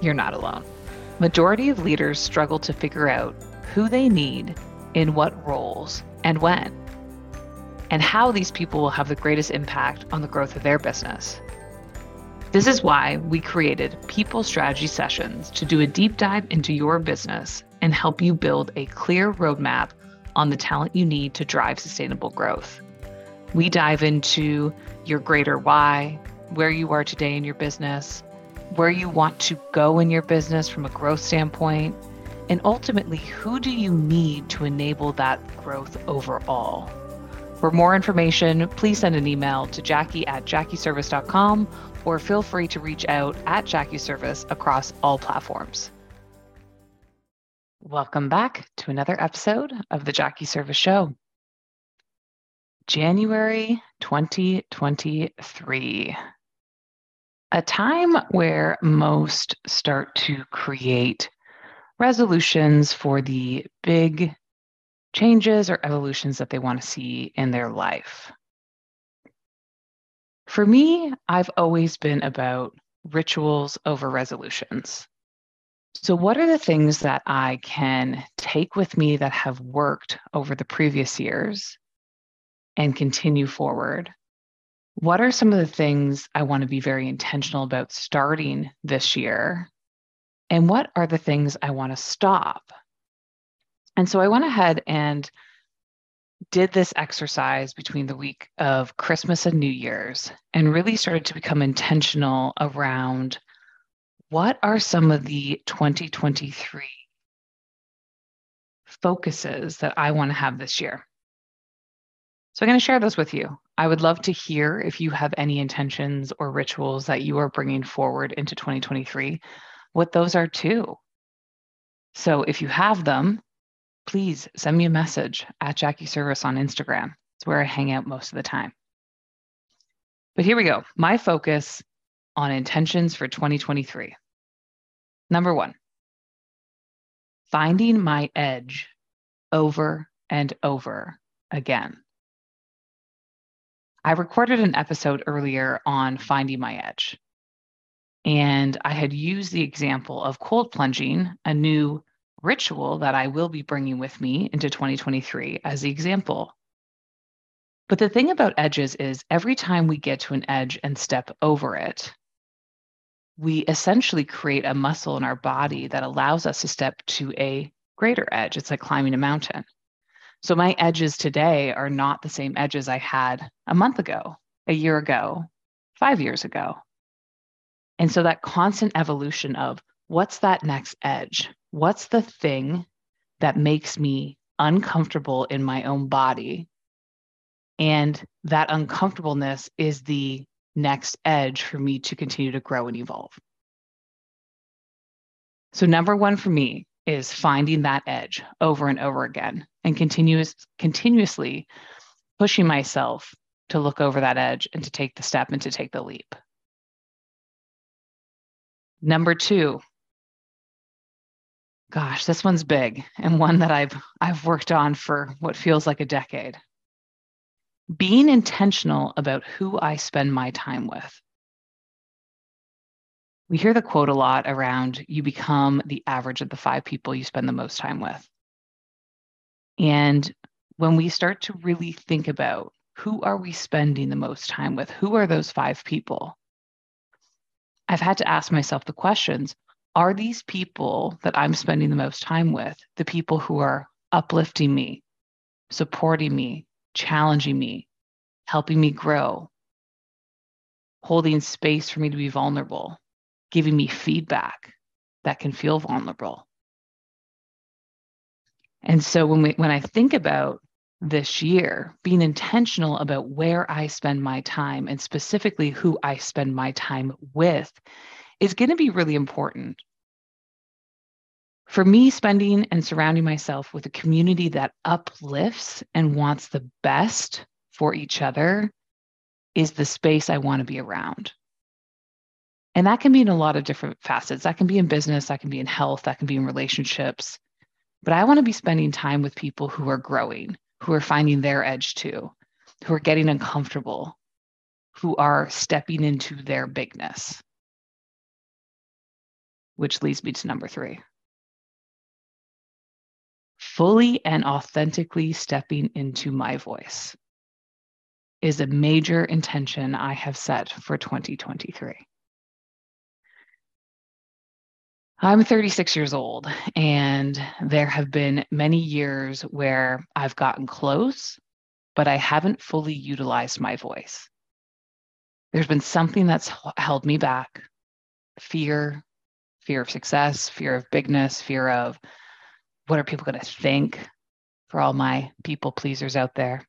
You're not alone. Majority of leaders struggle to figure out who they need, in what roles, and when, and how these people will have the greatest impact on the growth of their business. This is why we created People Strategy Sessions to do a deep dive into your business and help you build a clear roadmap on the talent you need to drive sustainable growth. We dive into your greater why, where you are today in your business, where you want to go in your business from a growth standpoint, and ultimately, who do you need to enable that growth overall? For more information, please send an email to jackie at jackieserviss.com or feel free to reach out at Jackie Serviss across all platforms. Welcome back to another episode of the Jackie Serviss Show. January 2023, a time where most start to create resolutions for the big changes or evolutions that they want to see in their life. For me, I've always been about rituals over resolutions. So, what are the things that I can take with me that have worked over the previous years and continue forward? What are some of the things I want to be very intentional about starting this year? And what are the things I want to stop and so I went ahead and did this exercise between the week of Christmas and New Year's and really started to become intentional around what are some of the 2023 focuses that I want to have this year. So I'm going to share those with you. I would love to hear if you have any intentions or rituals that you are bringing forward into 2023, what those are too. So if you have them, please send me a message at Jackie Serviss on Instagram. It's where I hang out most of the time. But here we go. My focus on intentions for 2023. Number one, finding my edge over and over again. I recorded an episode earlier on finding my edge. And I had used the example of cold plunging, a new ritual that I will be bringing with me into 2023 as the example. But the thing about edges is every time we get to an edge and step over it, we essentially create a muscle in our body that allows us to step to a greater edge. It's like climbing a mountain. So my edges today are not the same edges I had a month ago, a year ago, five years ago. And so that constant evolution of what's that next edge? what's the thing that makes me uncomfortable in my own body? And that uncomfortableness is the next edge for me to continue to grow and evolve. So, number one for me is finding that edge over and over again and continuous, continuously pushing myself to look over that edge and to take the step and to take the leap. Number two Gosh, this one's big and one that I've I've worked on for what feels like a decade. Being intentional about who I spend my time with. We hear the quote a lot around you become the average of the five people you spend the most time with. And when we start to really think about who are we spending the most time with? Who are those five people? I've had to ask myself the questions are these people that I'm spending the most time with the people who are uplifting me, supporting me, challenging me, helping me grow, holding space for me to be vulnerable, giving me feedback that can feel vulnerable. And so when we when I think about this year, being intentional about where I spend my time and specifically who I spend my time with is going to be really important. For me, spending and surrounding myself with a community that uplifts and wants the best for each other is the space I want to be around. And that can be in a lot of different facets. That can be in business, that can be in health, that can be in relationships. But I want to be spending time with people who are growing, who are finding their edge too, who are getting uncomfortable, who are stepping into their bigness. Which leads me to number three fully and authentically stepping into my voice is a major intention I have set for 2023. I'm 36 years old, and there have been many years where I've gotten close, but I haven't fully utilized my voice. There's been something that's held me back fear, fear of success, fear of bigness, fear of what are people going to think for all my people pleasers out there.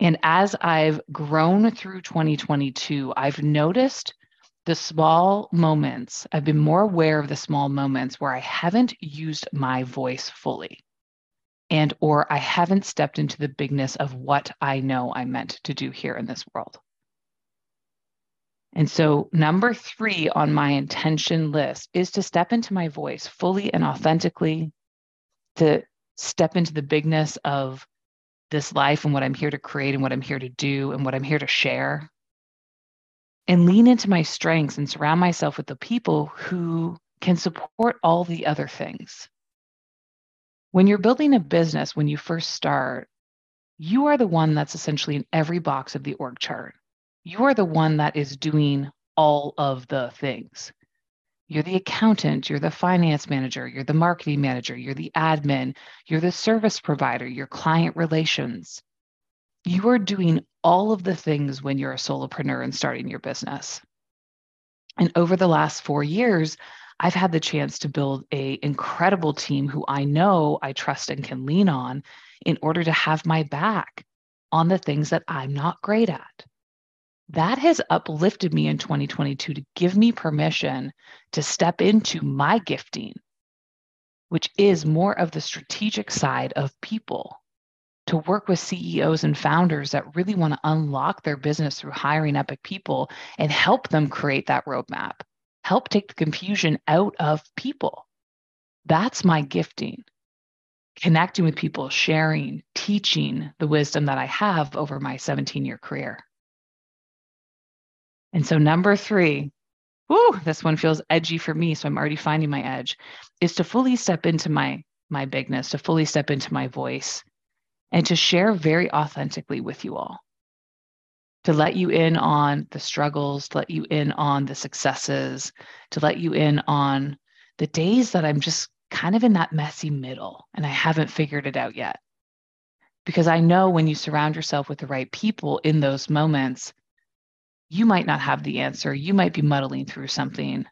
And as I've grown through 2022, I've noticed the small moments. I've been more aware of the small moments where I haven't used my voice fully and or I haven't stepped into the bigness of what I know I'm meant to do here in this world. And so, number three on my intention list is to step into my voice fully and authentically, to step into the bigness of this life and what I'm here to create and what I'm here to do and what I'm here to share. And lean into my strengths and surround myself with the people who can support all the other things. When you're building a business, when you first start, you are the one that's essentially in every box of the org chart. You are the one that is doing all of the things. You're the accountant, you're the finance manager, you're the marketing manager, you're the admin, you're the service provider, your client relations. You are doing all of the things when you're a solopreneur and starting your business. And over the last 4 years, I've had the chance to build a incredible team who I know I trust and can lean on in order to have my back on the things that I'm not great at that has uplifted me in 2022 to give me permission to step into my gifting, which is more of the strategic side of people, to work with CEOs and founders that really want to unlock their business through hiring epic people and help them create that roadmap, help take the confusion out of people. That's my gifting. Connecting with people, sharing, teaching the wisdom that I have over my 17 year career. And so, number three, whoo, this one feels edgy for me. So I'm already finding my edge, is to fully step into my my bigness, to fully step into my voice, and to share very authentically with you all. To let you in on the struggles, to let you in on the successes, to let you in on the days that I'm just kind of in that messy middle and I haven't figured it out yet. Because I know when you surround yourself with the right people in those moments, you might not have the answer. You might be muddling through something,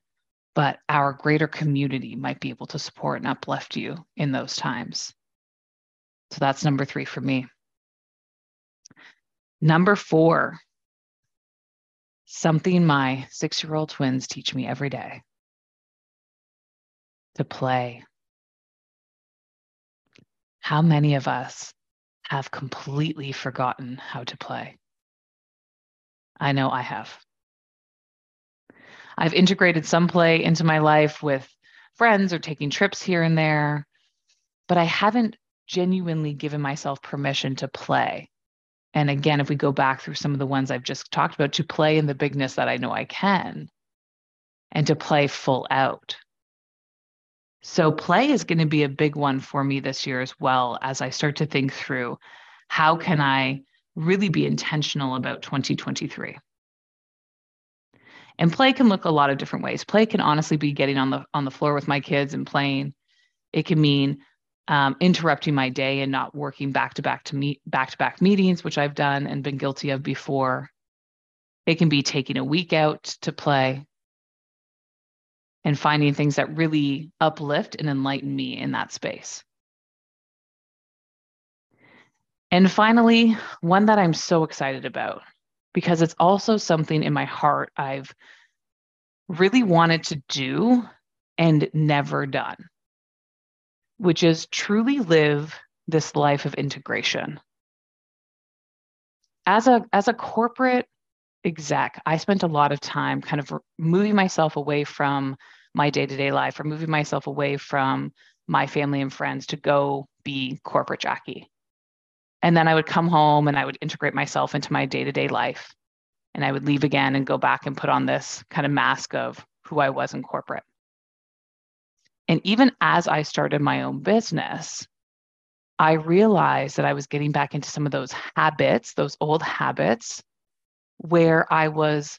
but our greater community might be able to support and uplift you in those times. So that's number three for me. Number four, something my six year old twins teach me every day to play. How many of us have completely forgotten how to play? I know I have. I've integrated some play into my life with friends or taking trips here and there, but I haven't genuinely given myself permission to play. And again, if we go back through some of the ones I've just talked about, to play in the bigness that I know I can and to play full out. So, play is going to be a big one for me this year as well as I start to think through how can I really be intentional about 2023. And play can look a lot of different ways. Play can honestly be getting on the on the floor with my kids and playing. It can mean um, interrupting my day and not working back to back to meet back to back meetings, which I've done and been guilty of before. It can be taking a week out to play and finding things that really uplift and enlighten me in that space. And finally, one that I'm so excited about because it's also something in my heart I've really wanted to do and never done, which is truly live this life of integration. As a, as a corporate exec, I spent a lot of time kind of moving myself away from my day to day life or moving myself away from my family and friends to go be corporate Jackie. And then I would come home and I would integrate myself into my day to day life. And I would leave again and go back and put on this kind of mask of who I was in corporate. And even as I started my own business, I realized that I was getting back into some of those habits, those old habits where I was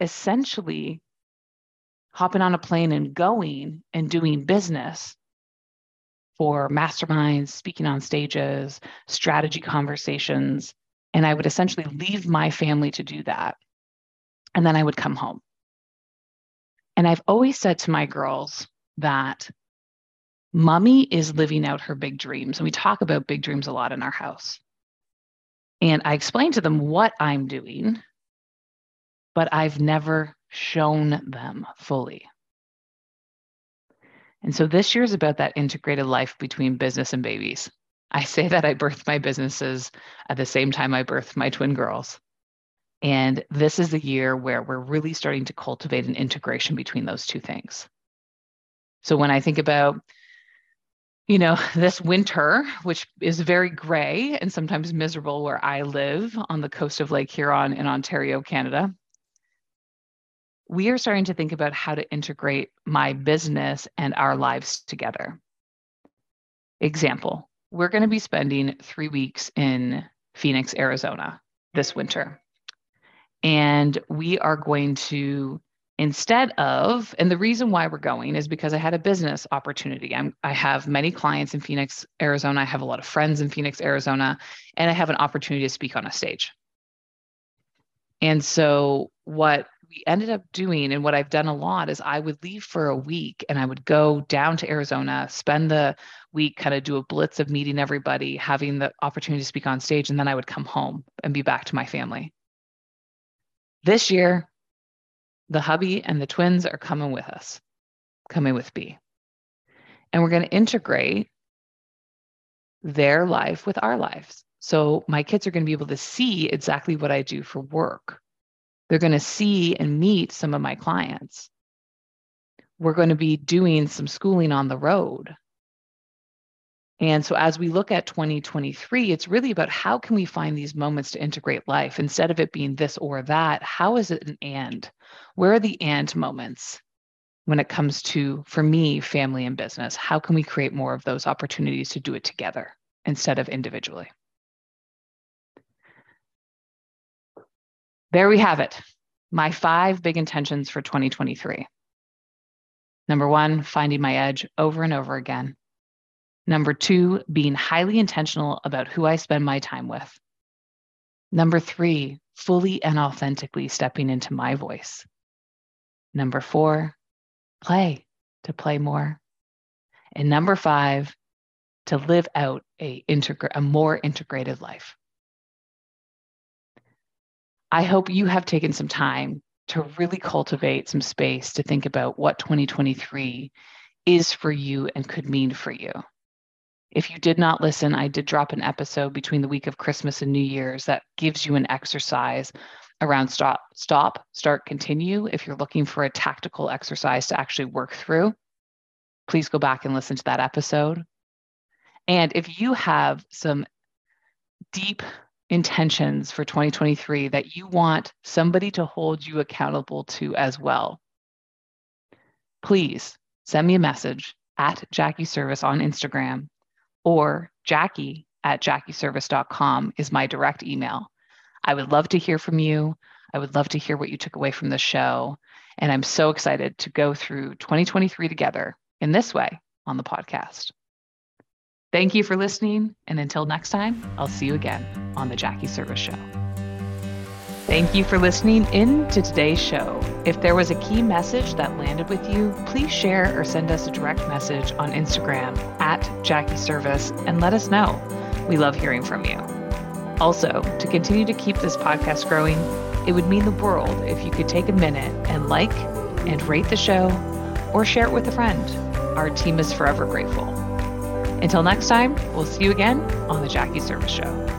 essentially hopping on a plane and going and doing business for masterminds, speaking on stages, strategy conversations. And I would essentially leave my family to do that. And then I would come home. And I've always said to my girls that mommy is living out her big dreams. And we talk about big dreams a lot in our house. And I explain to them what I'm doing, but I've never shown them fully. And so this year is about that integrated life between business and babies. I say that I birthed my businesses at the same time I birthed my twin girls. And this is the year where we're really starting to cultivate an integration between those two things. So when I think about you know, this winter, which is very gray and sometimes miserable where I live on the coast of Lake Huron in Ontario, Canada, we are starting to think about how to integrate my business and our lives together. Example, we're going to be spending three weeks in Phoenix, Arizona this winter. And we are going to instead of and the reason why we're going is because i had a business opportunity. I'm, i have many clients in phoenix arizona. I have a lot of friends in phoenix arizona and i have an opportunity to speak on a stage. And so what we ended up doing and what i've done a lot is i would leave for a week and i would go down to arizona spend the week kind of do a blitz of meeting everybody having the opportunity to speak on stage and then i would come home and be back to my family. This year the hubby and the twins are coming with us, coming with B. And we're going to integrate their life with our lives. So my kids are going to be able to see exactly what I do for work. They're going to see and meet some of my clients. We're going to be doing some schooling on the road. And so as we look at 2023, it's really about how can we find these moments to integrate life instead of it being this or that, how is it an and? Where are the and moments when it comes to for me family and business? How can we create more of those opportunities to do it together instead of individually? There we have it. My five big intentions for 2023. Number 1, finding my edge over and over again. Number two, being highly intentional about who I spend my time with. Number three, fully and authentically stepping into my voice. Number four, play to play more. And number five, to live out a, a more integrated life. I hope you have taken some time to really cultivate some space to think about what 2023 is for you and could mean for you. If you did not listen, I did drop an episode between the week of Christmas and New Year's that gives you an exercise around stop, stop, start, continue. If you're looking for a tactical exercise to actually work through, please go back and listen to that episode. And if you have some deep intentions for 2023 that you want somebody to hold you accountable to as well, please send me a message at Jackie Serviss on Instagram or Jackie at jackieserviss.com is my direct email. I would love to hear from you. I would love to hear what you took away from the show. And I'm so excited to go through 2023 together in this way on the podcast. Thank you for listening. And until next time, I'll see you again on The Jackie Serviss Show. Thank you for listening in to today's show. If there was a key message that landed with you, please share or send us a direct message on Instagram at Jackie Serviss and let us know. We love hearing from you. Also, to continue to keep this podcast growing, it would mean the world if you could take a minute and like and rate the show or share it with a friend. Our team is forever grateful. Until next time, we'll see you again on The Jackie Serviss Show.